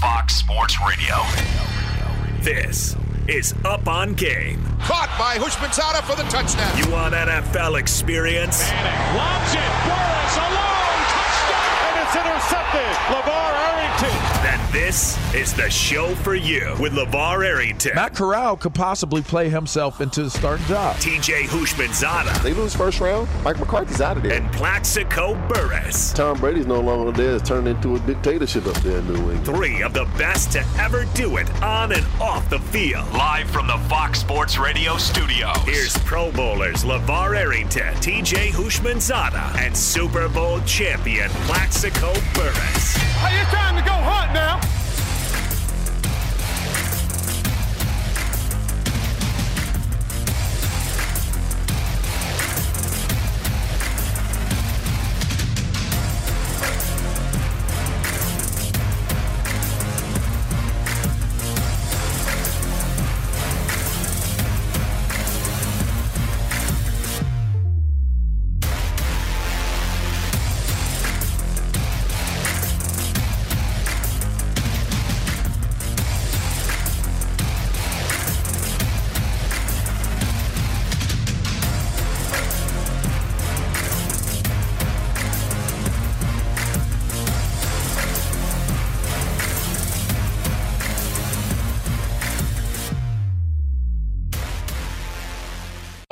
Fox Sports Radio. This is Up on Game. Caught by Houshmandzadeh for the touchdown. You want NFL experience? Manning lobs it. Burress alone. Touchdown. And it's intercepted. LeVar Arrington. Then this is the show for you with LeVar Arrington. Matt Corral could possibly play himself into the starting job. TJ Houshmandzadeh. They lose first round. Mike McCarthy's out of there. And Plaxico Burress. Tom Brady's no longer there. It's turned into a dictatorship up there in New England. Three of the best to ever do it on and off the field. Live from the Fox Sports Radio studios. Here's Pro Bowlers LeVar Arrington, TJ Houshmandzadeh, and Super Bowl champion Plaxico Burress. Hey, it's time to go hunt now.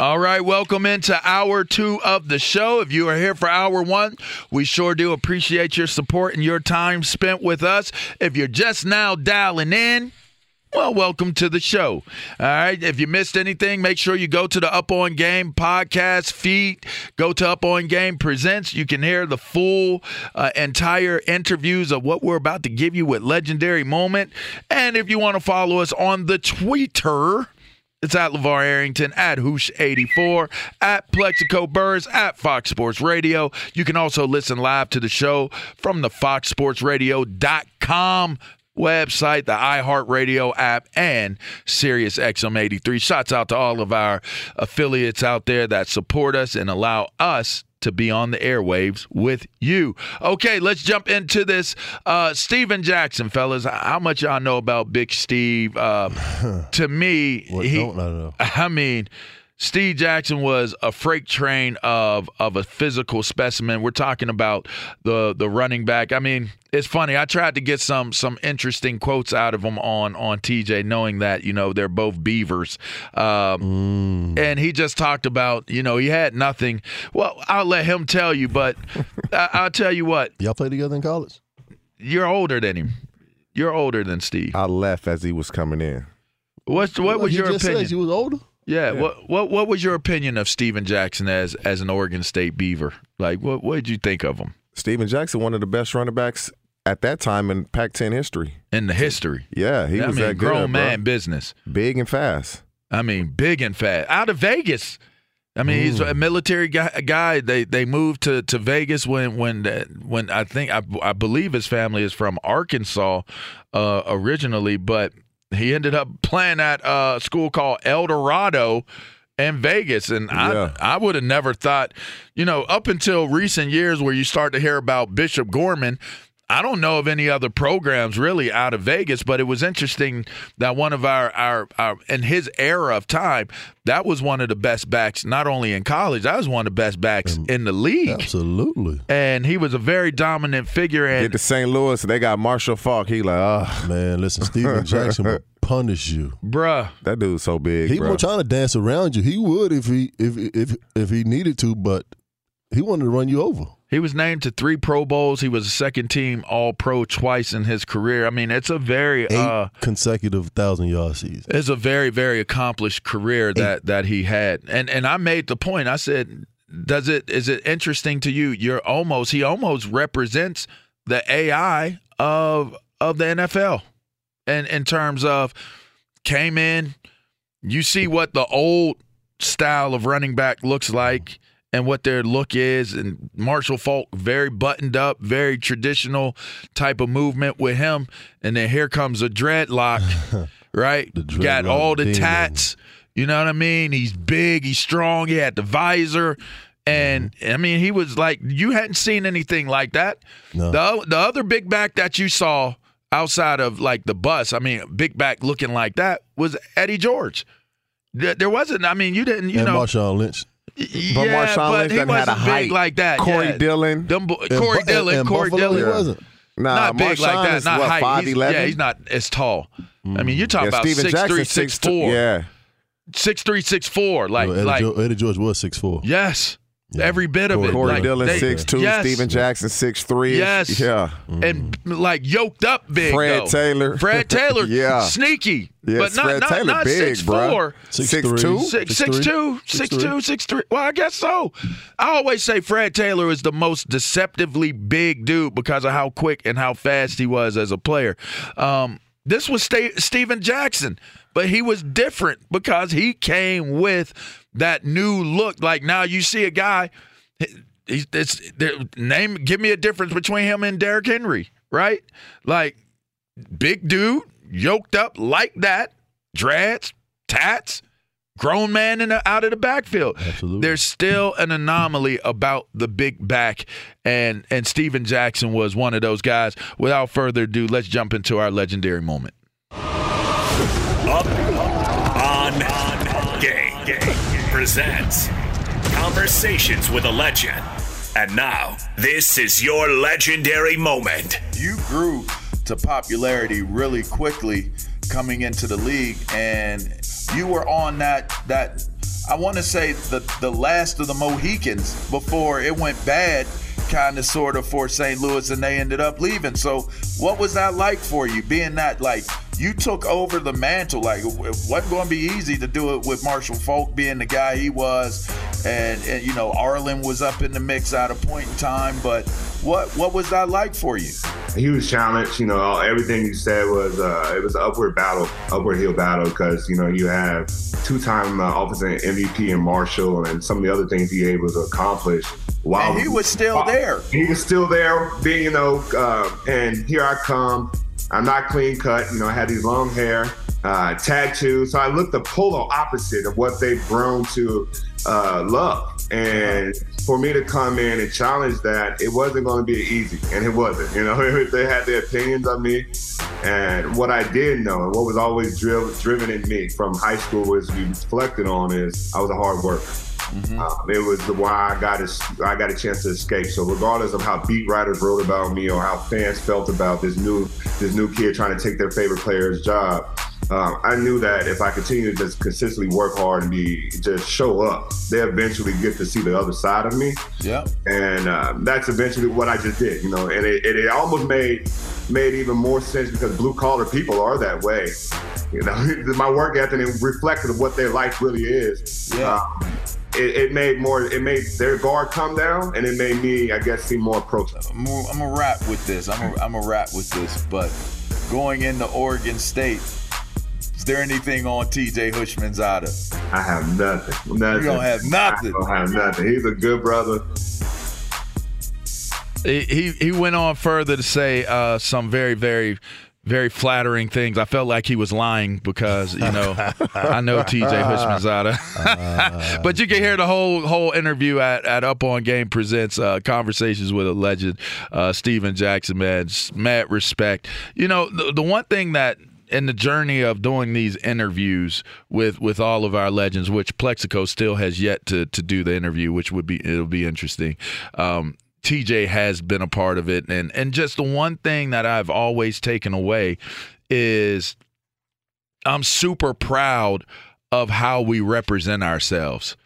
All right, welcome into hour two of the show. If you are here for hour one, we sure do appreciate your support and your time spent with us. If you're just now dialing in, well, welcome to the show. All right. If you missed anything, make sure you go to the Up On Game podcast feed. Go to Up On Game Presents. You can hear the full, uh, entire interviews of what we're about to give you with Legendary Moment. And if you want to follow us on the Twitter, it's at LeVar Arrington, at Hoosh84, at Plaxico Burress, at Fox Sports Radio. You can also listen live to the show from the foxsportsradio.com website, the iHeartRadio app, and Sirius XM83. Shouts out to all of our affiliates out there that support us and allow us to be on the airwaves with you. Okay, let's jump into this. Uh, Steven Jackson, fellas, how much y'all know about Big Steve? Uh, to me, what he, don't I know? I mean, Steve Jackson was a freight train of of a physical specimen. We're talking about the the running back. I mean, it's funny. I tried to get some some interesting quotes out of him on on TJ, knowing that you know they're both Beavers, um, mm. and he just talked about you know he had nothing. Well, I'll let him tell you, but I, I'll tell you what. Y'all played together in college. You're older than him. You're older than Steve. I left as he was coming in. What's what well, was your just opinion? Said you was older. Yeah. yeah. What what what was your opinion of Steven Jackson as as an Oregon State Beaver? Like what what did you think of him? Steven Jackson, one of the best running backs at that time in Pac-10 history. In the history. Yeah, he I was mean, that grown good, man bro. business. Big and fast. I mean, big and fast. Out of Vegas. I mean, mm. he's a military guy, guy. They they moved to, to Vegas when when when I think I, I believe his family is from Arkansas uh, originally, but he ended up playing at a school called El Dorado in Vegas. And yeah. I I would have never thought, you know, up until recent years where you start to hear about Bishop Gorman, I don't know of any other programs really out of Vegas, but it was interesting that one of our, our, our in his era of time, that was one of the best backs, not only in college, that was one of the best backs Um, in the league. Absolutely. And he was a very dominant figure. And Get to St. Louis, they got Marshall Faulk. He like, oh man, listen, Steven Jackson will punish you, bruh. That dude's so big. He bro. wasn't trying to dance around you. He would if he if if if he needed to, but he wanted to run you over. He was named to three Pro Bowls. He was a second team All Pro twice in his career. I mean, it's a very Eight uh, consecutive thousand yard season. It's a very very accomplished career that that he had. And and I made the point. I said, does it is it interesting to you? You're almost he almost represents the AI of of the NFL. And in terms of came in, you see what the old style of running back looks like and what their look is. And Marshall Faulk, very buttoned up, very traditional type of movement with him. And then here comes a dreadlock, right? dreadlock Got all the tats. You know what I mean? He's big, he's strong, he had the visor. And mm-hmm. I mean, he was like, you hadn't seen anything like that. No. The, the other big back that you saw outside of like the bus, I mean, big back looking like that was Eddie George. There there wasn't, I mean, you didn't, you and know. Marshawn Lynch. But yeah, Marshawn but Lynch he doesn't have a wasn't big height like that. Corey yeah. Dillon. Them bo- In Corey Bu- Dillon. in Corey Buffalo, Dillon. he wasn't. Nah, not big like that. is Not what, height. five He's- eleven. yeah, he's not as tall. I mean, you're talking yeah, about Steven six Jackson, three, six six two- four, Yeah, six three, six four. Like, Well, Eddie, like, Jo- Eddie George was six four. yes, Yeah. every bit of Corey it. Corey like, Dillon they- six two. yes. Steven Jackson six three. Yes. Yeah. and like yoked up big. Fred though. Taylor. Fred Taylor. Yeah. sneaky. Yes, but not Fred not, Taylor not big, six bruh. four. Six, Six three. two? Six, Six six three? two, Six six three? two, six three. Well, I guess so. I always say Fred Taylor is the most deceptively big dude because of how quick and how fast he was as a player. Um, this was Sta- Steven Jackson, but he was different because he came with that new look. Like now you see a guy. He's it's name. Give me a difference between him and Derrick Henry, right? Like big dude, yoked up like that, dreads, tats, grown man in the, out of the backfield. Absolutely. There's still an anomaly about the big back, and and Steven Jackson was one of those guys. Without further ado, let's jump into our legendary moment. Up on game presents conversations with a legend. And now, this is your legendary moment. you grew to popularity really quickly coming into the league and you were on that that I want to say the the last of the Mohicans before it went bad kind of sort of for St. Louis and they ended up leaving. So what was that like for you being that like you took over the mantle like it wasn't going to be easy to do it with Marshall Faulk being the guy he was and and you know Arlen was up in the mix at a point in time but what what was that like for you? huge challenge. You know, everything you said was uh, it was an upward battle, upward hill battle because you know you have two-time uh, offensive MVP in Marshall and some of the other things he able to accomplish. While And he was still while- there. He was still there, being you know, uh, and here I come. I'm not clean cut. You know, I had these long hair, uh, tattoos. So I looked the polar opposite of what they've grown to uh, love. And for me to come in and challenge that, it wasn't going to be easy, and it wasn't. You know, they had their opinions of me, and what I did know, and what was always driven driven in me from high school, was reflected on is I was a hard worker. Mm-hmm. Um, it was the why I got a, I got a chance to escape. So regardless of how beat writers wrote about me or how fans felt about this new this new kid trying to take their favorite player's job, um, I knew that if I continue to just consistently work hard and be just show up, they eventually get to see the other side of me. Yeah. And um, that's eventually what I just did, you know. And it, it, it, almost made made even more sense because blue collar people are that way. You know, my work ethic reflected of what their life really is. Yeah. Um, it, it, made more. It made their guard come down, and it made me, I guess, seem more approachable. I'm gonna rap with this. I'm a, I'm a rap with this, but going into Oregon State is there anything on TJ Houshmandzadeh? I have nothing. Nothing. You don't have nothing. I don't have nothing. He's a good brother. He he, he went on further to say uh, some very very very flattering things. I felt like he was lying because you know I know TJ Houshmandzadeh, but you can hear the whole whole interview at, at Up on Game presents uh, conversations with a legend, uh, Steven Jackson. Man, mad respect. You know the, the one thing that in the journey of doing these interviews with with all of our legends, which Plaxico still has yet to to do the interview, which would be it'll be interesting. Um, TJ has been a part of it, and and just the one thing that I've always taken away is I'm super proud of how we represent ourselves.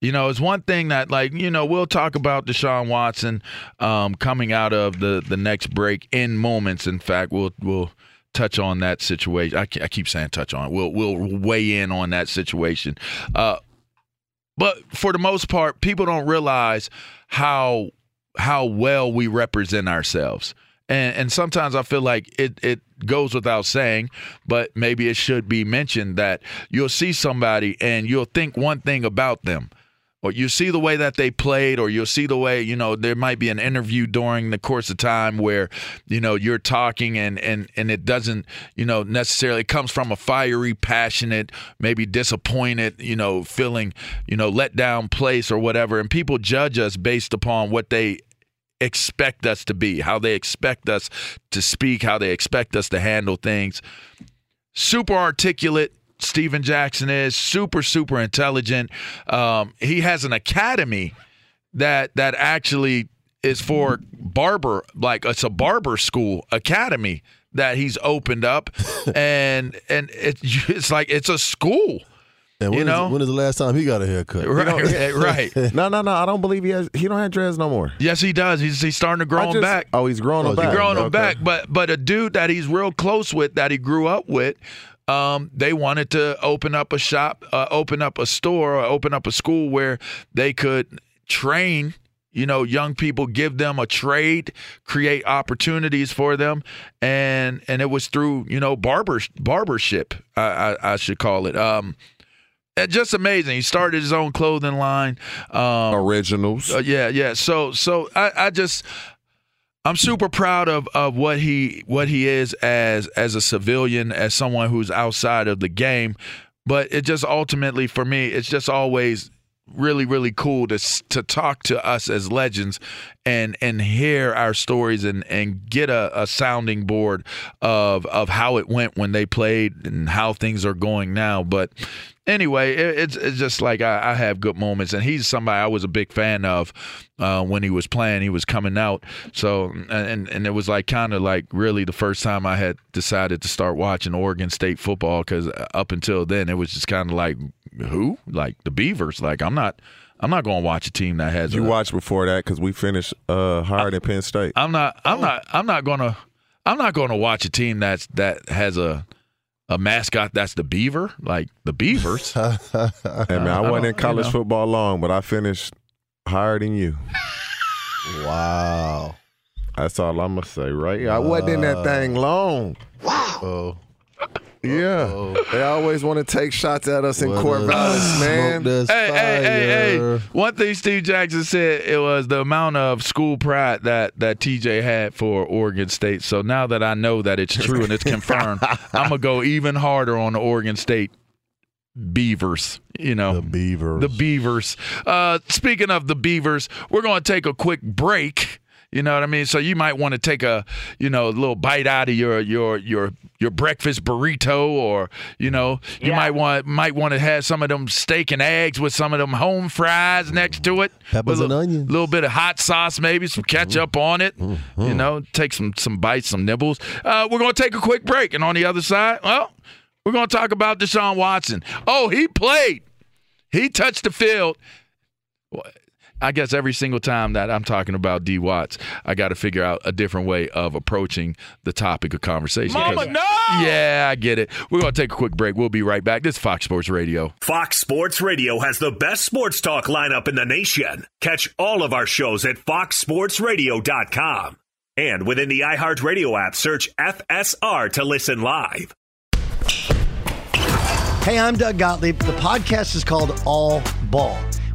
You know, it's one thing that, like, you know, we'll talk about Deshaun Watson um, coming out of the the next break in moments. In fact, we'll we'll touch on that situation. I, I keep saying touch on. We'll we'll weigh in on that situation. Uh, but for the most part, people don't realize how how well we represent ourselves. And, and sometimes I feel like it, it goes without saying, but maybe it should be mentioned that you'll see somebody and you'll think one thing about them or you see the way that they played, or you'll see the way, you know, there might be an interview during the course of time where, you know, you're talking and and and it doesn't, you know, necessarily comes from a fiery, passionate, maybe disappointed, you know, feeling, you know, let down place or whatever. And people judge us based upon what they expect us to be, how they expect us to speak, how they expect us to handle things. Super articulate, Steven Jackson is super, super intelligent. Um, he has an academy that that actually is for barber, like it's a barber school academy that he's opened up, and and it, it's like it's a school. And when you know, is, when is the last time he got a haircut? Right, right. no, no, no. I don't believe he has. He don't have dreads no more. Yes, he does. He's he's starting to grow just, them back. Oh, he's growing oh, them back. He's growing okay. them back. But but a dude that he's real close with, that he grew up with, um, they wanted to open up a shop, uh, open up a store, or open up a school where they could train. You know, young people, give them a trade, create opportunities for them, and and it was through you know barber barbership, I, I, I should call it. Um, just amazing. He started his own clothing line, um, originals. Uh, yeah, yeah. So so I, I just I'm super proud of, of what he what he is as as a civilian, as someone who's outside of the game. But it just ultimately for me, it's just always really really cool to to talk to us as legends and and hear our stories and and get a, a sounding board of of how it went when they played and how things are going now. But anyway, it, it's it's just like I, I, have good moments, and he's somebody I was a big fan of uh, when he was playing. He was coming out, so and and it was like kind of like really the first time I had decided to start watching Oregon State football because up until then it was just kind of like who like the Beavers. Like I'm not. I'm not going to watch a team that has. You a, watched before that because we finished uh, higher than Penn State. I'm not. I'm not. I'm not going to. I'm not going to watch a team that's that has a a mascot that's the beaver, like the Beavers. hey man, I, I wasn't in college you know. football long, but I finished higher than you. wow. That's all I'm gonna say, right? I wasn't in that thing long. Wow. Oh. Yeah, Uh-oh. they always want to take shots at us in what Corvallis, man. Hey, hey, hey, hey! One thing Steve Jackson said it was the amount of school pride that that TJ had for Oregon State. So now that I know that it's true and it's confirmed, I'm gonna go even harder on the Oregon State Beavers. You know, the Beavers. The Beavers. Uh, speaking of the Beavers, we're going to take a quick break. You know what I mean? So you might want to take a, you know, a little bite out of your your your your breakfast burrito, or you know, you Yeah. might want might want to have some of them steak and eggs with some of them home fries next to it. Peppers with a and onions. little bit of hot sauce, maybe some ketchup on it. You know, take some some bites, some nibbles. Uh, we're gonna take a quick break, and on the other side, well, we're gonna talk about Deshaun Watson. Oh, he played. He touched the field. Well, I guess every single time that I'm talking about D Watts, I got to figure out a different way of approaching the topic of conversation. Mama, 'Cause- no! Yeah, I get it. We're going to take a quick break. We'll be right back. This is Fox Sports Radio. Fox Sports Radio has the best sports talk lineup in the nation. Catch all of our shows at foxsportsradio.com. And within the iHeartRadio app, search FSR to listen live. Hey, I'm Doug Gottlieb. The podcast is called All Ball.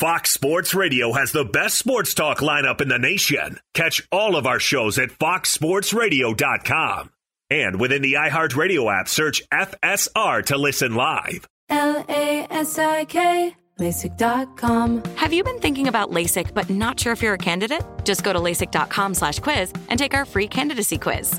Fox Sports Radio has the best sports talk lineup in the nation. Catch all of our shows at foxsportsradio.com. And within the iHeartRadio app, search FSR to listen live. L A S I K, LASIK.com. Have you been thinking about LASIK but not sure if you're a candidate? Just go to LASIK.com slash quiz and take our free candidacy quiz.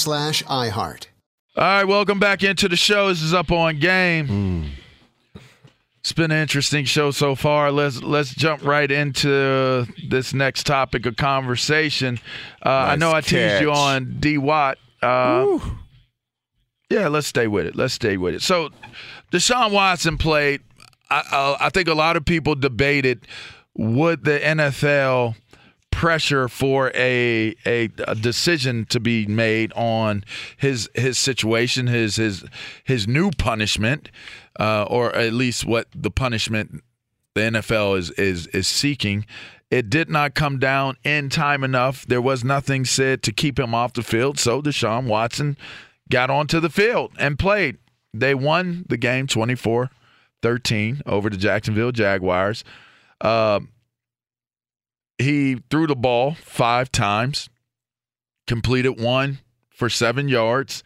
slash iHeart. All right, welcome back into the show. This is up on game. It's been an interesting show so far. Let's let's jump right into this next topic of conversation. Uh, I know I teased you on D Watt. Uh, yeah, let's stay with it. Let's stay with it. So, Deshaun Watson played. I, I, I think a lot of people debated would the NFL pressure for a, a a decision to be made on his his situation, his his his new punishment, uh, or at least what the punishment the NFL is is is seeking. It did not come down in time enough. There was nothing said to keep him off the field, so Deshaun Watson got onto the field and played. They won the game 24 13 over the Jacksonville Jaguars. Uh, he threw the ball five times, completed one for seven yards.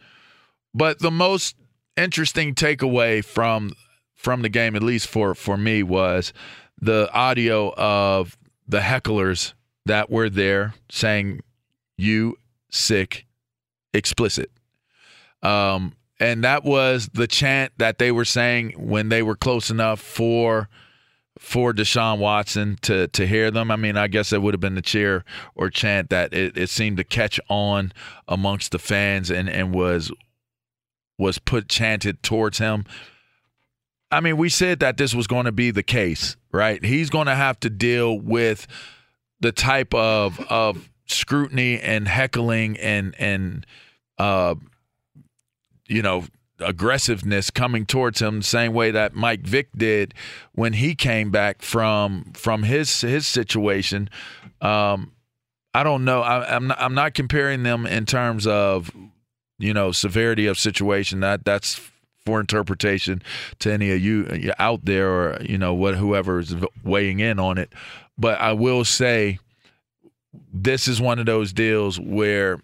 But the most interesting takeaway from from the game, at least for for me, was the audio of the hecklers that were there saying "you sick," explicit. Um, and that was the chant that they were saying when they were close enough for for Deshaun Watson to to hear them. I mean, I guess it would have been the cheer or chant that it, it seemed to catch on amongst the fans and and was was put chanted towards him. I mean, we said that this was going to be the case, right? He's going to have to deal with the type of of scrutiny and heckling and and uh you know aggressiveness coming towards him the same way that Mike Vick did when he came back from from his his situation. Um, I don't know. I, I'm not, I'm not comparing them in terms of you know severity of situation. That that's for interpretation to any of you out there or you know what whoever is weighing in on it. But I will say this is one of those deals where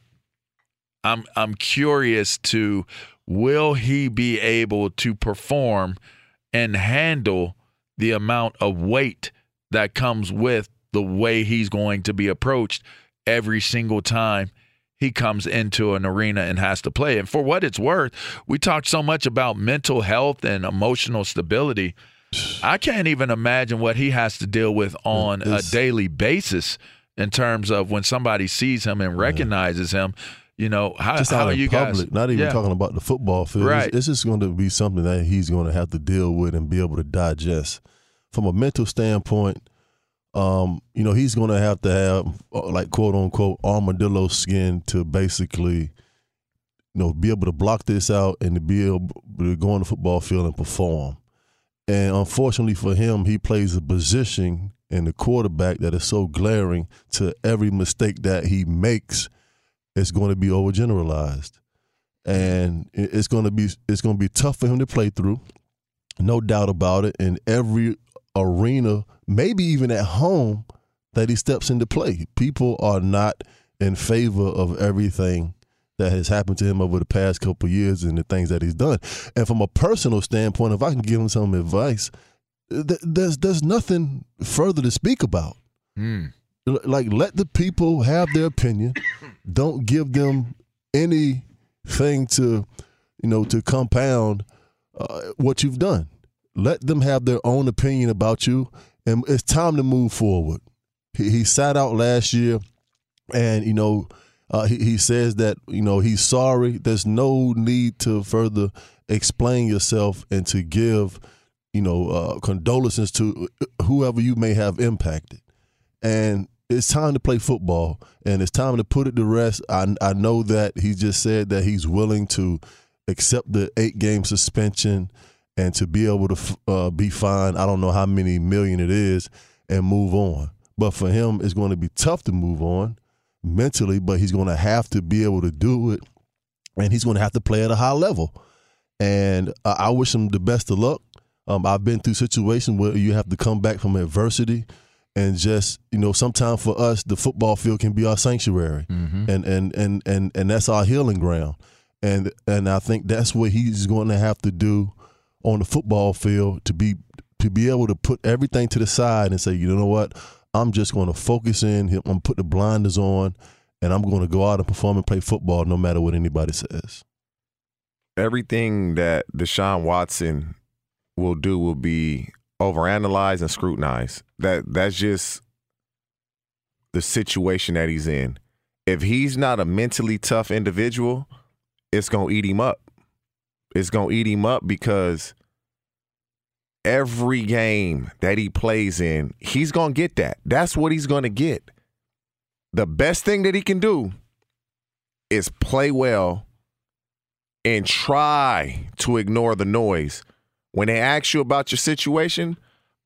I'm I'm curious to will he be able to perform and handle the amount of weight that comes with the way he's going to be approached every single time he comes into an arena and has to play. And for what it's worth, we talked so much about mental health and emotional stability. I can't even imagine what he has to deal with on a daily basis in terms of when somebody sees him and recognizes him. You know, how, just how out are in you public, guys? not even Yeah. talking about the football field. Right. It's, it's just going to be something that he's going to have to deal with and be able to digest. From a mental standpoint, um, you know, he's going to have to have uh, like quote unquote armadillo skin to basically, you know, be able to block this out and to be able to go on the football field and perform. And unfortunately for him, he plays a position in the quarterback that is so glaring to every mistake that he makes it's going to be overgeneralized, and it's going to be it's going to be tough for him to play through, no doubt about it. In every arena, maybe even at home, that he steps into play, people are not in favor of everything that has happened to him over the past couple of years and the things that he's done. And from a personal standpoint, if I can give him some advice, th- there's there's nothing further to speak about Hmm. L- like let the people have their opinion don't give them anything to you know to compound uh, what you've done. Let them have their own opinion about you and it's time to move forward. He, he sat out last year and you know uh, he, he says that you know he's sorry. There's no need to further explain yourself and to give you know uh, condolences to whoever you may have impacted. And it's time to play football and it's time to put it to rest. I I know that he just said that he's willing to accept the eight game suspension and to be able to uh, be fined. I don't know how many million it is and move on. But for him, it's going to be tough to move on mentally. But he's going to have to be able to do it and he's going to have to play at a high level. And uh, I wish him the best of luck. Um, I've been through situations where you have to come back from adversity, and just you know, sometimes for us, the football field can be our sanctuary, Mm-hmm. and, and and and and that's our healing ground. And and I think that's what he's going to have to do on the football field to be to be able to put everything to the side and say, you know what, I'm just going to focus in. I'm going to put the blinders on, and I'm going to go out and perform and play football, no matter what anybody says. Everything that Deshaun Watson will do will be overanalyzed and scrutinize. That that's just the situation that he's in. If he's not a mentally tough individual, it's gonna eat him up. It's gonna eat him up because every game that he plays in, he's gonna get that. That's what he's gonna get. The best thing that he can do is play well and try to ignore the noise. When they ask you about your situation,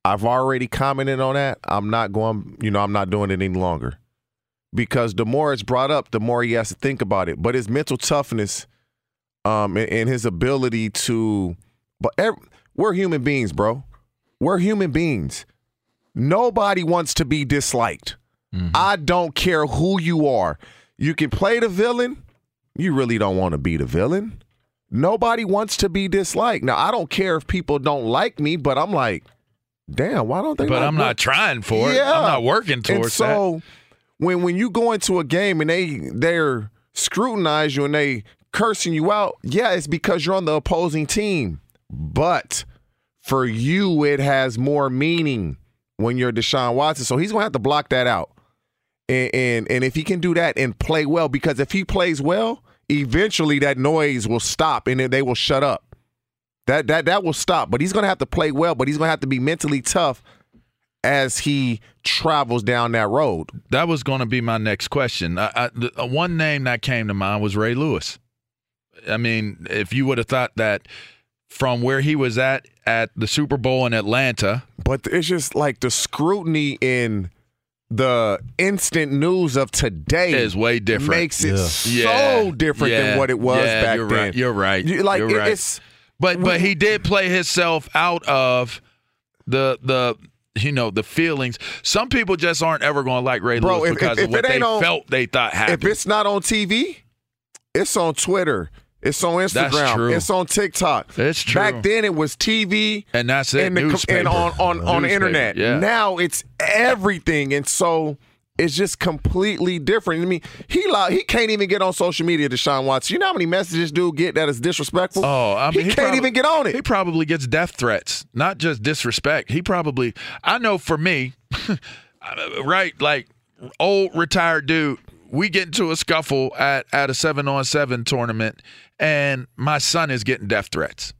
I've already commented on that. I'm not going, you know, I'm not doing it any longer. Because the more it's brought up, the more he has to think about it. But his mental toughness um and, and his ability to but ev- we're human beings, bro. We're human beings. Nobody wants to be disliked. I don't care who you are. You can play the villain. You really don't want to be the villain. Nobody wants to be disliked. Now, I don't care if people don't like me, but I'm like, damn, why don't they? But like I'm me? not trying for it. Yeah. I'm not working and towards so, when when you go into a game and they they're scrutinize you and they cursing you out, yeah, it's because you're on the opposing team. But for you, it has more meaning when you're Deshaun Watson. So he's gonna have to block that out. And, and and if he can do that and play well, because if he plays well, eventually that noise will stop and they will shut up. That that that will stop. But he's gonna have to play well, but he's gonna have to be mentally tough as he travels down that road. That was going to be my next question. I, I, the, uh, one name that came to mind was Ray Lewis. I mean, if you would have thought that from where he was at at the Super Bowl in Atlanta, But it's just like the scrutiny in the instant news of today is way different. Makes it so Yeah. different Yeah. than what it was Yeah, back you're then. Right. You're right. You- like You're it- right. it's but but he did play himself out of the the you know the feelings. Some people just aren't ever going to like Ray Bro, Lewis if- because if- of if what it they ain't on- felt they thought happened. if it's not on TV, it's on Twitter. It's on Instagram. It's on TikTok. It's true. Back then, it was TV, and that's it. and, the, and on on, on the internet. Yeah. Now it's everything, and so it's just completely different. I mean, he he can't even get on social media. Deshaun Watson. You know how many messages dude get that is disrespectful? Oh, I mean, he, can't prob- even get on it. He probably gets death threats, not just disrespect. He probably, I know for me, uh, right, like old retired dude, we get into a scuffle at, at a seven on seven tournament, and my son is getting death threats.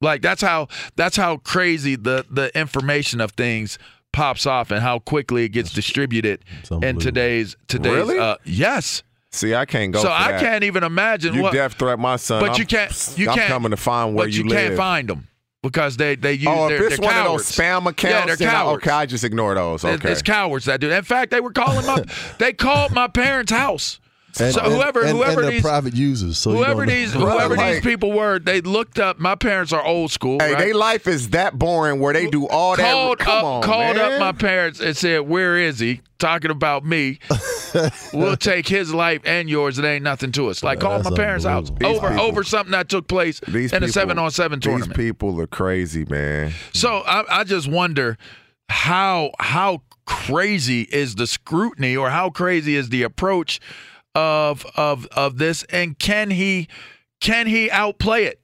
Like that's how that's how crazy the the information of things pops off and how quickly it gets distributed in today's today's Really? uh yes. See, I can't go. so for I that. can't even imagine You what death threat my son. but I'm- you can't. You I'm can't coming to find where but you, you, live. can't find them because they they use. Oh, if they're, it's they're one cowards. of those spam accounts, yeah, they're then I- cowards. okay, I just ignore those. It's- Okay, It's cowards that do. In fact, they were calling my. they called my parents' house. And, so and- whoever and, whoever and these private users, so whoever don't know. these whoever Like- these people were, they looked up. My parents are old school. Hey, right? they life is that boring where they do all that. called Come up on, called man. up my parents and said, "Where is he?" Talking about me. we'll take his life and yours. It ain't nothing to us. Like Yeah, call my parents' out unbelievable. over people- over something that took place These in a seven on seven tournament. These people are crazy, man. So I, I just wonder how how crazy is the scrutiny or how crazy is the approach of of of this and can he can he outplay it?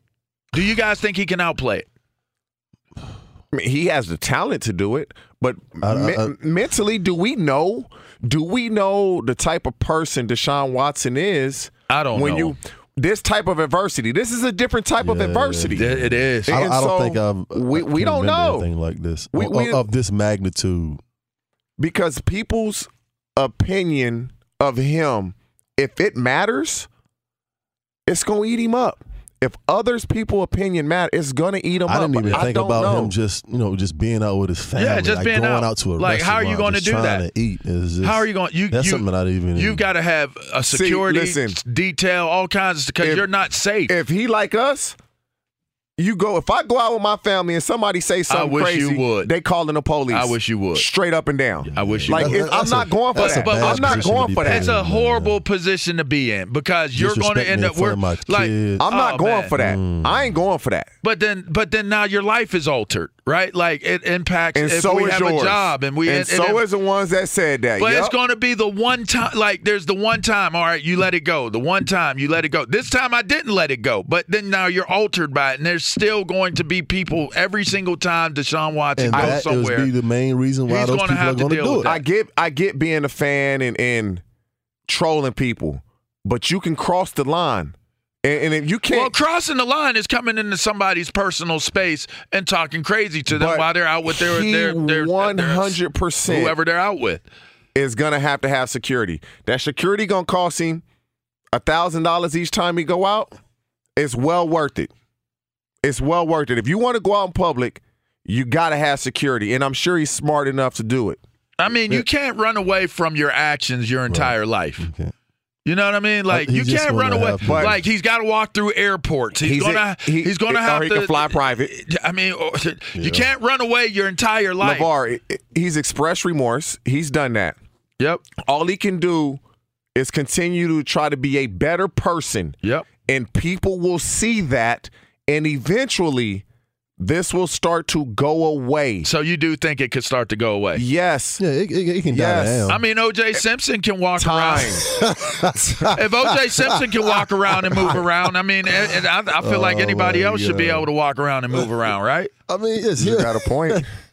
Do you guys think he can outplay it? I mean, he has the talent to do it, but I- me- I- mentally, do we know? Do we know the type of person Deshaun Watson is? I don't when know. you this type of adversity. This is a different type of adversity. It- it is. I, I don't so think I've we- we don't know. anything like this We- of, of this magnitude. because people's opinion of him, if it matters, it's gonna eat him up. if others' people opinion matter, it's gonna eat him I up. I didn't even think about know. him just you know just being out with his family. Yeah, just like being going out. to a restaurant. Like, how are you gonna do trying that? To eat is just, How are you going? You that's you, something I didn't even. You got to have a See, security listen. detail, all kinds of because you're not safe. if he like us, you go. If I go out with my family and somebody say something wish crazy, you would. they calling the police. I wish you would. straight up and down. I wish you like would. it, I'm not a- going for that. bad I'm not going for that. It's a horrible position to be in because you're going to end up in front where, like kids. I'm not oh, going man. for that. Mm. I ain't going for that. But then, but then now your life is altered, right? Like it impacts And if so we is have yours. a job and we and, and- so and- is the ones that said that. But Yep. it's going to be the one time, like there's the one time. All right, you let it go. The one time you let it go. This time I didn't let it go. But then now you're altered by it, and there's still going to be people every single time Deshaun Watson and goes that is somewhere. be the main reason why those people have are going to do it. I get I get being a fan and, and trolling people, but you can cross the line. And, and if you can't well, crossing the line is coming into somebody's personal space and talking crazy to them while they're out with their he their their one hundred percent whoever they're out with. is gonna have to have security. That security gonna cost him a thousand dollars each time he go out. It's well worth it. It's well worth it. If you want to go out in public, you gotta have security, and I'm sure he's smart enough to do it. I mean, you can't run away from your actions your entire life. You know what I mean? Uh, like you he's can't run away. like he's got to walk through airports. He's, He's gonna he- he's gonna have he to fly private. I mean, or- oh, you can't run away your entire life. LaVar, he's expressed remorse. He's done that. Yep. All he can do is continue to try to be a better person. Yep. And people will see that, and eventually, this will start to go away. So you do think it could start to go away? Yes. Yeah, it, it, it can die Yes. down. I mean, O.J. Simpson can walk Time. around. if O.J. Simpson can walk around and move around, I mean, and and I, I feel like Oh, anybody my else should be able to walk around and move around, right? I mean, it's You got a point.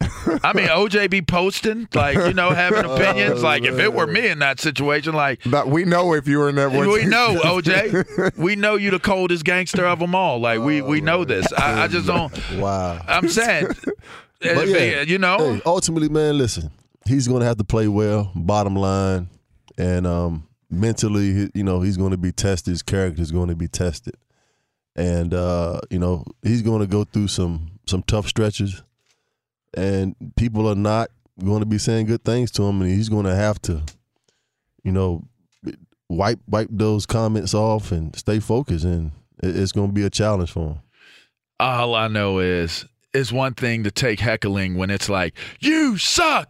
I mean, OJ be posting, like, you know, having Oh, opinions. Like, if it were me in that situation, like, But we know if you were in that one. we know, OJ. We know you the coldest gangster of them all. Like, we, we know this. I, I just don't. wow. I'm saying, But yeah, you know, hey, ultimately, man, listen, he's going to have to play well. Bottom line, and um, mentally, you know, he's going to be tested. His character is going to be tested, and uh, you know, he's going to go through some some tough stretches, and people are not going to be saying good things to him, and he's going to have to, you know, wipe wipe those comments off and stay focused, and it's going to be a challenge for him. all I know is, it's one thing to take heckling when it's like, you suck.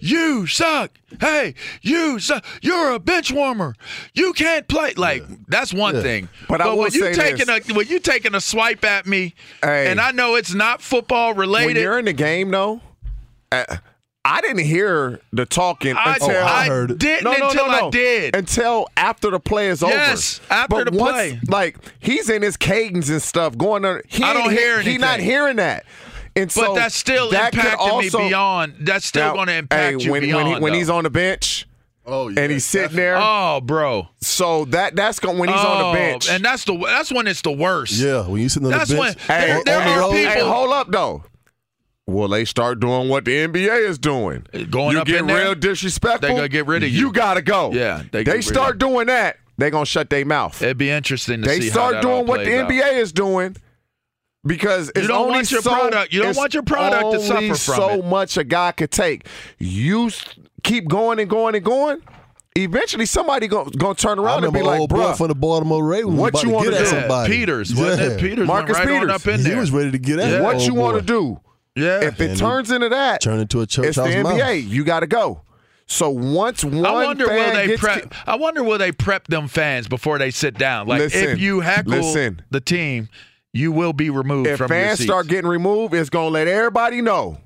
You suck. Hey, you suck. You're a bench warmer. You can't play. Like that's one Yeah. thing. But I will when you say taking this. a when you taking a swipe at me, Hey. and I know it's not football when related. you're in the game, though, uh, I didn't hear the talking I, until I heard it. didn't no, no, until no, no. I did. Until after the play is Yes, over. after but the once, play. Like he's in his cadence and stuff going on. He I don't hear He's not hearing that. And but that's still that impacting also, me beyond. That's still going to impact hey, you when, beyond. when, he, when he's on the bench Oh, and he's sitting there. Oh, bro. So that that's going when he's on Oh, the bench. and that's the that's when it's the worst. Yeah, when you sitting on That's the when bench, Hey, there, there on the are people. Hey, hold up though. Will they start doing what the NBA is doing? Going you up get in there, real disrespectful. they gonna get rid of you. You gotta go. Yeah, they they, get rid of start doing that. They gonna shut their mouth. It'd be interesting to They see how start that all doing what the out. NBA is doing because it's don't only want your so, product- you don't want your product to suffer from so it. much a guy could take. You keep going and going and going. Eventually, somebody gonna, gonna turn I around and remember be like, old boy "Bro, from the Baltimore Ravens. What was you wanna get at do? somebody. Peters, wasn't it? Yeah. Peters Marcus went right on Peters. up in He was ready to get at Yeah. what you want to do?" yeah. If it And turns into that, Turn into a church it's the house mouse. NBA. You got to go. So once one I wonder will they gets prep. I wonder will they prep them fans before they sit down. Like Listen, if you heckle listen. the team, you will be removed if from your fans seats. start getting removed, it's gonna let everybody know.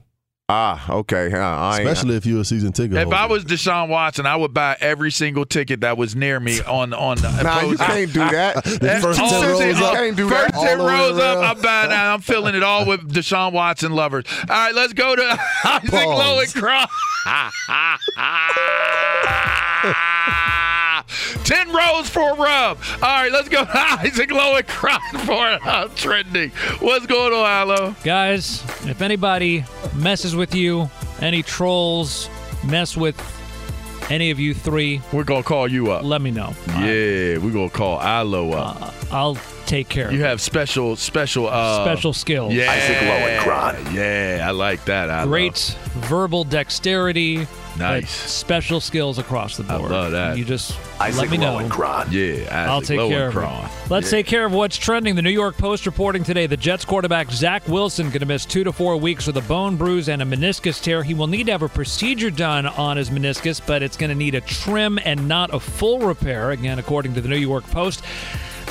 Ah, okay. huh, I ain't- Especially if you're a season ticket If holder. I was Deshaun Watson, I would buy every single ticket that was near me on on. the Nah, you can't do that. The first all 10 rows ten- up. can't do first that. ten All the way rows up. I'm buying that. I'm filling it all with Deshaun Watson lovers. All right, let's go to Isaac Pause. Lowenkron. Ten rows for a rub. All right, let's go to Isaac Lowenkron for uh, trending. What's going on, Alo? Guys, if anybody messes with you, any trolls mess with any of you three, We're gonna call you up. let me know. Yeah, we're gonna call Alo up. Uh, I'll take care. You have special, special, uh, Special skills. Yeah, Isaac Lowenkron. Yeah, I like that. I Great verbal dexterity. Nice. Special skills across the board. love that. You just Isaac let me know. Lowenkron. Yeah, I'll Isaac take care of it. Let's Yeah. take care of what's trending. The New York Post reporting today: the Jets quarterback Zach Wilson going to miss two to four weeks with a bone bruise and a meniscus tear. He will need to have a procedure done on his meniscus, but it's going to need a trim and not a full repair. Again, according to the New York Post.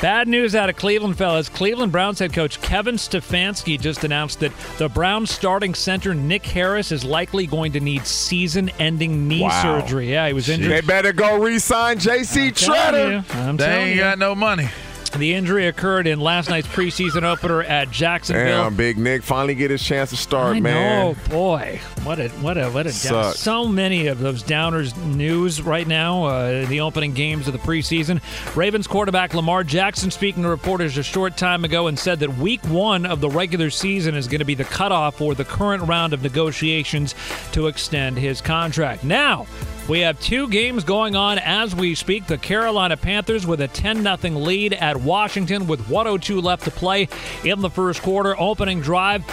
Bad news out of Cleveland, fellas. Cleveland Browns head coach Kevin Stefanski just announced that the Browns starting center Nick Harris is likely going to need season-ending knee Wow. surgery. Yeah, he was injured. They better go re-sign J.C. telling Tretter. you. I'm They ain't you. got no money. The injury occurred in last night's preseason opener at Jacksonville. Damn, Big Nick finally get his chance to start, I man. Oh boy, what a what a what a down. So many of those downers news right now. Uh, the opening games of the preseason. Ravens quarterback Lamar Jackson speaking to reporters a short time ago and said that Week One of the regular season is going to be the cutoff for the current round of negotiations to extend his contract. Now. We have two games going on as we speak. The Carolina Panthers with a 10 0 lead at Washington with 102 left to play in the first quarter. Opening drive.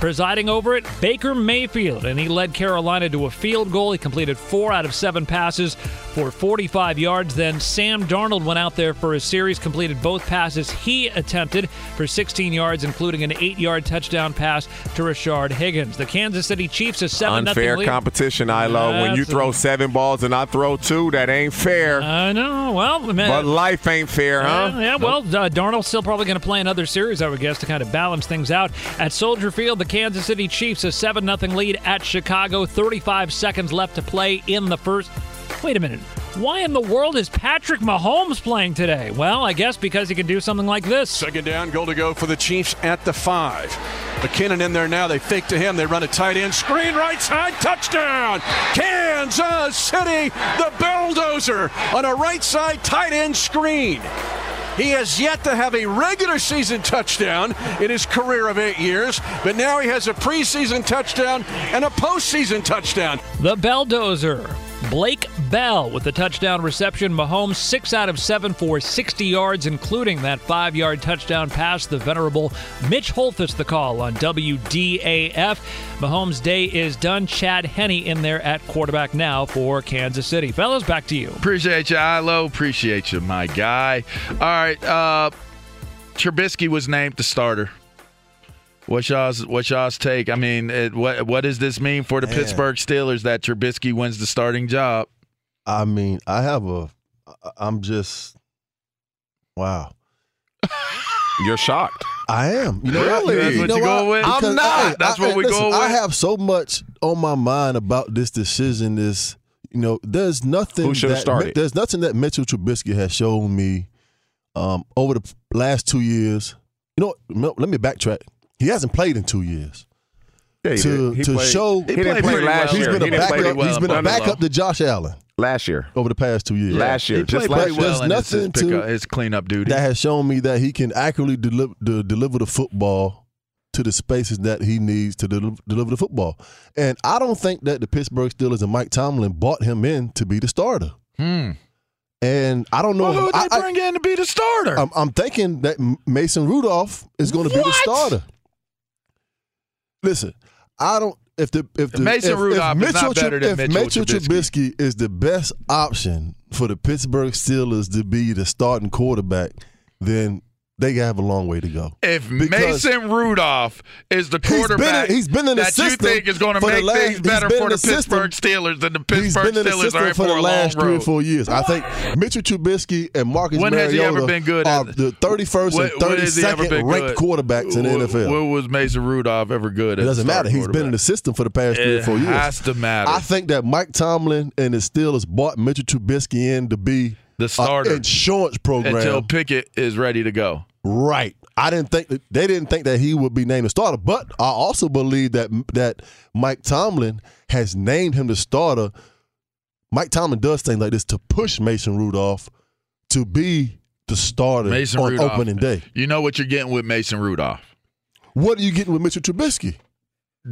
Presiding over it, Baker Mayfield, and he led Carolina to a field goal. He completed four out of seven passes for 45 yards. Then Sam Darnold went out there for a series, completed both passes he attempted for 16 yards, including an eight yard touchdown pass to Rashard Higgins. The Kansas City Chiefs, a 7 Unfair lead. competition, Ilo. when you throw seven balls and I throw two, that ain't fair. I know. Well, man, but life ain't fair, huh? Yeah, yeah, well, uh, Darnold's still probably going to play another series, I would guess, to kind of balance things out. At Soldier Field, the Kansas City Chiefs a 7 0 lead at Chicago. 35 seconds left to play in the first. Wait a minute. Why in the world is Patrick Mahomes playing today? Well, I guess because he can do something like this. Second down, goal to go for the Chiefs at the five. McKinnon in there now. They fake to him. They run a tight end screen right side touchdown. Kansas City, the bulldozer on a right side tight end screen. He has yet to have a regular season touchdown in his career of eight years, but now he has a preseason touchdown and a postseason touchdown. The Belldozer. Blake Bell with the touchdown reception. Mahomes, six out of seven for 60 yards, including that five yard touchdown pass. The venerable Mitch Holthus, the call on WDAF. Mahomes' day is done. Chad Henne in there at quarterback now for Kansas City. Fellas, back to you. Appreciate you, Ilo. Appreciate you, my guy. All right, uh, Trubisky was named the starter. What's y'all's What's y'all's take? I mean, it, what what does this mean for the Man. Pittsburgh Steelers that Trubisky wins the starting job? I mean, I have a. I'm just. Wow. You're shocked. I am. You know Really? what? That's You what know you going with? Because I'm not. That's what we listen, going I have so much on my mind about this decision. This, you know, there's nothing. Who should've that- started? There's nothing that Mitchell Trubisky has shown me um, over the last two years. You know, let me backtrack. He hasn't played in two years. Yeah, he to did. He to played- show he didn't play last he's year. been He didn't play backup. well he's in been a backup to Josh Allen Last year. over the past two years. Last year. He Just played like pretty well there's in his, his, nothing pick to- his cleanup duty. that has shown me that he can accurately deliver the, deliver the football to the spaces that he needs to deliver, deliver the football. And I don't think that the Pittsburgh Steelers and Mike Tomlin bought him in to be the starter. Hmm. And I don't know. Well, who if, they I, bring in to be the starter? am I'm thinking that Mason Rudolph is going to be the starter. Listen, I don't. If the if the Mason if, Rudolph if is not Mitchell, better than if Mitchell Mitchell Trubisky. Trubisky is the best option for the Pittsburgh Steelers to be the starting quarterback, then they have a long way to go. if Mason Rudolph is the He's been in- quarterback he's been in the that you think is going to make last- things better for the the Pittsburgh Steelers, then the Pittsburgh Steelers are in for for the last three or four years. I think Mitchell Trubisky and Marcus When has he Mariota ever been good are the 31st When- and when has he ever 32nd been ranked good? quarterbacks in the NFL. When was Mason Rudolph ever good? It doesn't matter. He's been in the system for the past three or four years. has to matter. I think that Mike Tomlin and the Steelers bought Mitchell Trubisky in to be The starter. an insurance program. until Pickett is ready to go. Right. I didn't think that they didn't think that he would be named the starter, but I also believe that that Mike Tomlin has named him the starter. Mike Tomlin does things like this to push Mason Rudolph to be the starter Mason on Rudolph. opening day. You know what you're getting with Mason Rudolph. What are you getting with Mitchell Trubisky?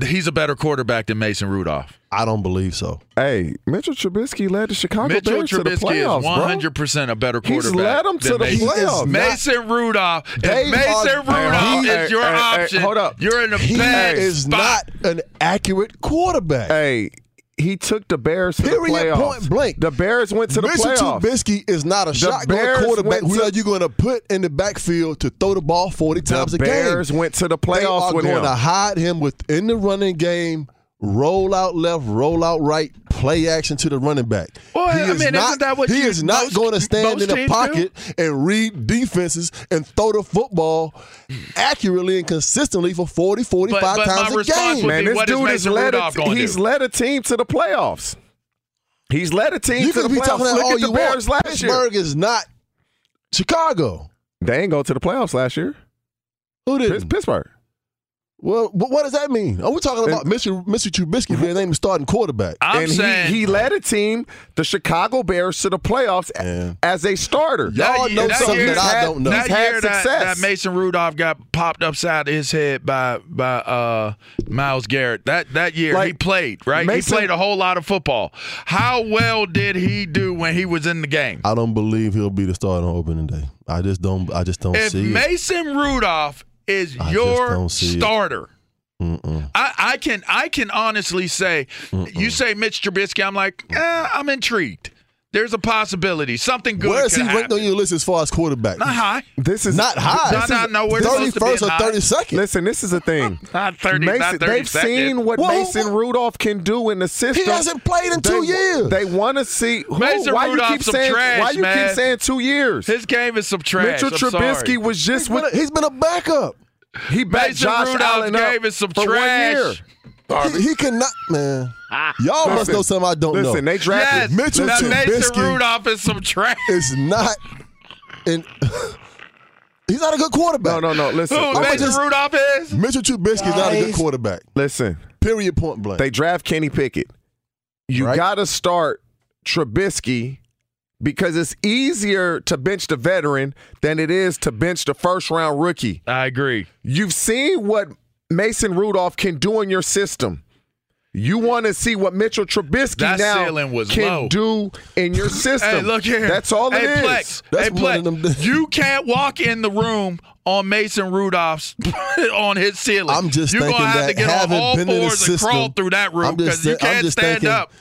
He's a better quarterback than Mason Rudolph. I don't believe so. Hey, Mitchell Trubisky led the Chicago Mitchell Bears to the playoffs, is 100 percent a better quarterback. He's led them to the Mason. playoffs. Mason Rudolph. If Mason are- Rudolph Hey, is your hey, hey, option, hold up. you're in a He bad is spot. not an accurate quarterback. Hey, he took the Bears to the playoffs. Point blank. The Bears went to the Mitchell playoffs. Trubisky is not a shotgun Bears quarterback. Who are you going to put in the backfield to throw the ball 40 times the a game? The Bears went to the playoffs They are with going him. to hide him within the running game, roll out left, roll out right, play action to the running back. Well, he I is mean, not, isn't that what he you- is not most- going to stand in the teams pocket and read defenses and throw the football accurately and consistently for 40, 45 But- but my times a game. Man, be, this what is dude has Mason led a, he's do? led a team to the playoffs. He's led a team you to the be playoffs. talking that Look all at the you Bears want. last year. Pittsburgh is not Chicago. They ain't go to the playoffs last year. Who did? Pitts- Pittsburgh. Well, but what does that mean? Are we talking about Mr. Mr. Trubisky being named the starting quarterback? I'm and saying he, he led a team, the Chicago Bears, to the playoffs a- as a starter. Y'all know something year- that I don't know. That He's had year that, success. that Mason Rudolph got popped upside his head by by uh, Myles Garrett. That that year he played right. Mason- he played a whole lot of football. How well did he do when he was in the game? I don't believe he'll be the starter on opening day. I just don't. I just don't If see it. Mason Rudolph is I your don't see it. starter. I, I can I can honestly say, you say Mitch Trubisky, I'm like, eh, I'm intrigued. There's a possibility something good. Where is could he ranked happen. on your list as far as quarterback? Not high. This is Not high. This Not, not, no, we're supposed to be 31st or 32nd. Listen, this is the thing. Not 30, Mason, not 30 they've seen what Whoa, Mason whoa. Rudolph can do in the system. He hasn't played in They- two years. They want to see. Who, Mason why you keep some saying? trash, why you man. keep saying two years? His game is some trash. Mitchell I'm sorry. Trubisky was just He's been, with a, he's been a backup. he backed Mason Josh Rudolph's Allen up game is some for trash. one year. He, he cannot, man. Ah. Y'all must know something I don't know. Listen, they drafted Yes, Mitchell that Mason Trubisky Rudolph is some trash. is not. And he's not a good quarterback. No, no, no. Listen, Who I'ma Mason just- Rudolph is? Mitchell Trubisky is not a good quarterback. listen. Period. Point blank. They draft Kenny Pickett. You Right. got to start Trubisky because it's easier to bench the veteran than it is to bench the first round rookie. I agree. You've seen what Mason Rudolph can do in your system. You want to see what Mitchell Trubisky That now can low. do in your system. Hey, look here. That's all it hey, is. Plex. That's hey, Plex. them- you can't walk in the room on Mason Rudolph's on his ceiling. I'm just You're thinking gonna have that to get on all been in the fours and system, crawl through that room because you can't stand thinking, up.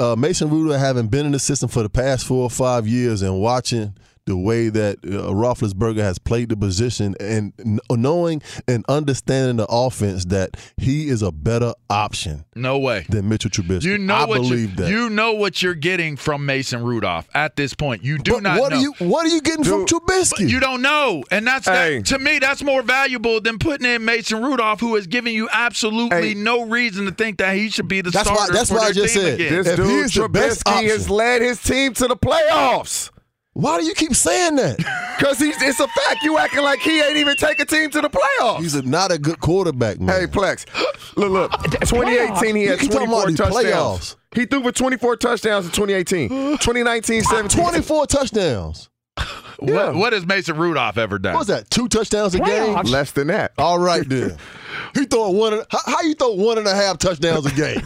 Uh, Mason Rudolph having been in the system for the past four or five years and watching the way that uh, Roethlisberger has played the position and kn- knowing and understanding the offense that he is a better option No way. than Mitchell Trubisky. You know I what believe you, that. you know what you're getting from Mason Rudolph at this point. You do but not what know. are you what are you getting from Dude, Trubisky? You don't know, and that's Hey. that, to me. That's more valuable than putting in Mason Rudolph, who has given you absolutely Hey. no reason to think that he should be the That's why- starter that's for why I just team said again. This If dude he's the best Trubisky has led his team to the playoffs. Why do you keep saying that? Because he's it's a fact. You acting like he ain't even take a team to the playoffs. He's a, not a good quarterback, man. Hey, Plex. Look, look. Uh, 2018, he had keep talking 24 about touchdowns. playoffs. He threw for 24 touchdowns in 2018. 2019, 17. 24 touchdowns. What, what has Mason Rudolph ever done? What was that? Two touchdowns a game? Less than that. All right then. he throwing one. How, how you throw one and a half touchdowns a game?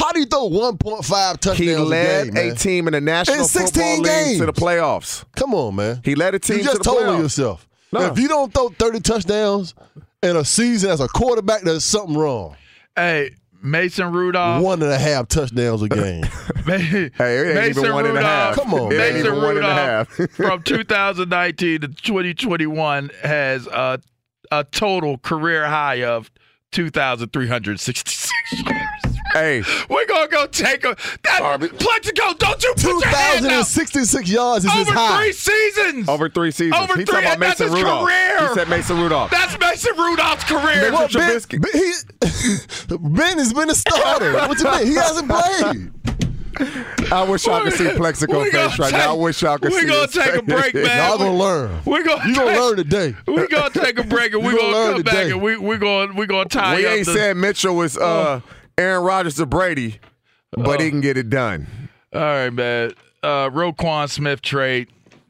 How do you throw one point five touchdowns in game? He led a game? man? team in the National In 16 Football League to the playoffs. Come on, man. He led a team you just to the told playoffs. on yourself. No. If you don't throw thirty touchdowns in a season as a quarterback, there's something wrong. Hey, Mason Rudolph. one and a half touchdowns a game. Hey, it ain't Mason even one and a Rudolph. half. Come on, man. Mason even one and a Rudolph half. from 2019 to 2021 has a, a total career high of 2,366 yards. Hey, We're gonna go take a that Plaxico. Don't you put your hands 2,066 yards is his over high. three seasons. over three seasons. Over he three- talking about and that's Mason his Rudolph. career. He said Mason Rudolph. That's Mason Rudolph's career. Well, ben, ben, he, ben has been a starter. What you mean? He hasn't played. I wish y'all could see Plaxico face right now. I wish y'all could see. we see gonna his take a break, face. man. Y'all gonna learn. We're gonna You gonna take- learn today. We're gonna take a break and we're gonna gonna, learn come back and we we're gonna we're gonna tie We up ain't the, saying Mitchell was uh, Aaron Rodgers or Brady, but he can get it done. All right, man. Uh, Roquan Smith trade.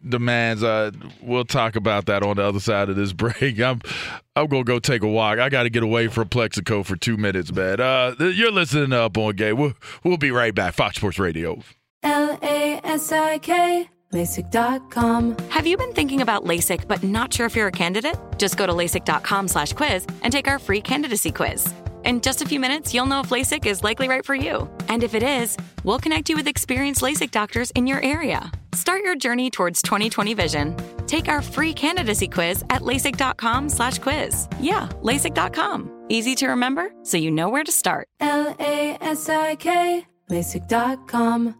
Demands. Uh, we'll talk about that on the other side of this break. I'm I'm gonna go take a walk. I got to get away from Plaxico for two minutes, man. Uh, you're listening to Up on Game. We'll we'll be right back. Fox Sports Radio. L A S I K. LASIK.com. Have you been thinking about LASIK but not sure if you're a candidate? Just go to LASIK.com slash quiz and take our free candidacy quiz. In just a few minutes, you'll know if LASIK is likely right for you. And if it is, we'll connect you with experienced LASIK doctors in your area. Start your journey towards 2020 vision. Take our free candidacy quiz at LASIK.com slash quiz. Yeah, LASIK.com. Easy to remember, so you know where to start. L A S I K. LASIK.com.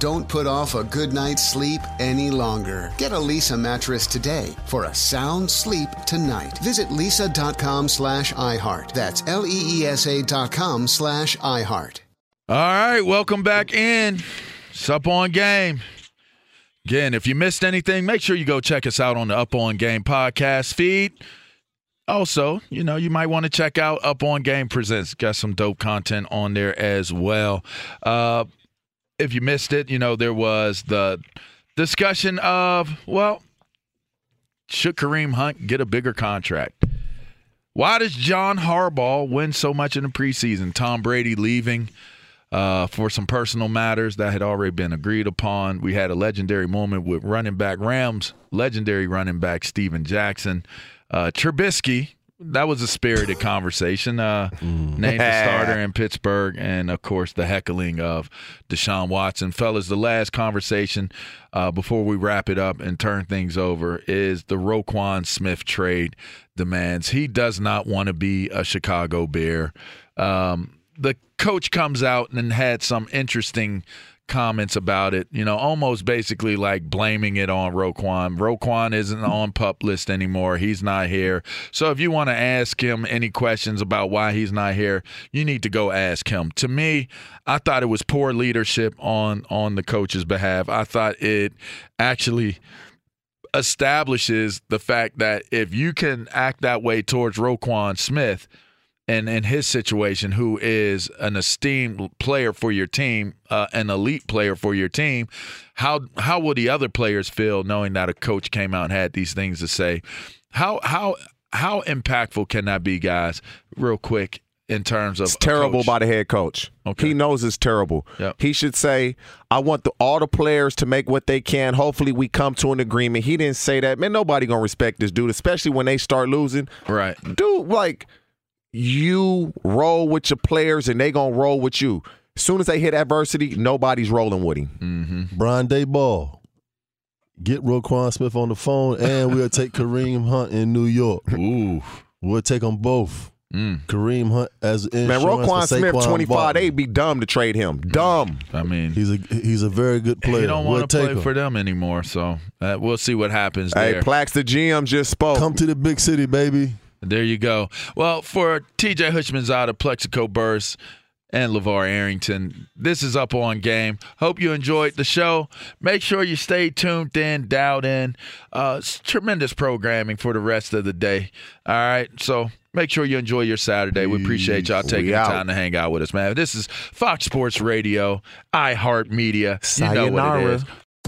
Don't put off a good night's sleep any longer. Get a Leesa mattress today for a sound sleep tonight. Visit leesa.com slash iHeart. That's L-E-E-S-A dot com slash iHeart. All right, welcome back in. Up On Game. Again, if you missed anything, make sure you go check us out on the Up On Game podcast feed. Also, you know, you might want to check out Up On Game Presents. Got some dope content on there as well. Uh, if you missed it, you know, there was the discussion of, well, should Kareem Hunt get a bigger contract? Why does John Harbaugh win so much in the preseason? Tom Brady leaving uh, for some personal matters that had already been agreed upon. We had a legendary moment with running back Rams, legendary running back Steven Jackson. Uh, Trubisky, that was a spirited conversation. Uh, named the starter in Pittsburgh, and of course the heckling of Deshaun Watson, fellas. The last conversation uh, before we wrap it up and turn things over is the Roquan Smith trade demands. He does not want to be a Chicago Bear. Um, the coach comes out and had some interesting comments about it, you know, almost basically like blaming it on Roquan. Roquan isn't on pup list anymore. He's not here. So if you want to ask him any questions about why he's not here, you need to go ask him. To me, I thought it was poor leadership on on the coach's behalf. I thought it actually establishes the fact that if you can act that way towards Roquan Smith – and in his situation, who is an esteemed player for your team, uh, an elite player for your team, how how will the other players feel knowing that a coach came out and had these things to say? How how how impactful can that be, guys? Real quick, in terms of it's terrible by the head coach. Okay. He knows it's terrible. Yep. He should say, "I want the, all the players to make what they can. Hopefully, we come to an agreement." He didn't say that. Man, nobody gonna respect this dude, especially when they start losing. Right, dude. Like you roll with your players and they gonna roll with you. As soon as they hit adversity, nobody's rolling with him. Mm-hmm. Brian Daboll, get Roquan Smith on the phone, and we'll take Kareem Hunt in New York. Ooh, we'll take them both. Mm. Kareem Hunt as insurance man, Roquan Smith, twenty five. They'd be dumb to trade him. Dumb. I mean, he's a he's a very good player. He don't want we'll to play him. for them anymore. So uh, we'll see what happens. Hey, there. Plax, the GM just spoke. Come to the big city, baby. There you go. Well, for TJ Houshmandzadeh, Plaxico Burress, and LaVar Arrington, this is Up On Game. Hope you enjoyed the show. Make sure you stay tuned in, dialed in. Uh, tremendous programming for the rest of the day. All right. So make sure you enjoy your Saturday. We appreciate y'all taking the time to hang out with us, man. This is Fox Sports Radio, iHeartMedia. You know what it is.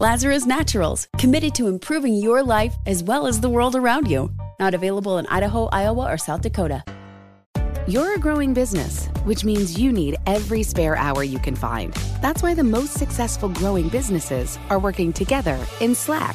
Lazarus Naturals, committed to improving your life as well as the world around you. Not available in Idaho, Iowa, or South Dakota. You're a growing business, which means you need every spare hour you can find. That's why the most successful growing businesses are working together in Slack.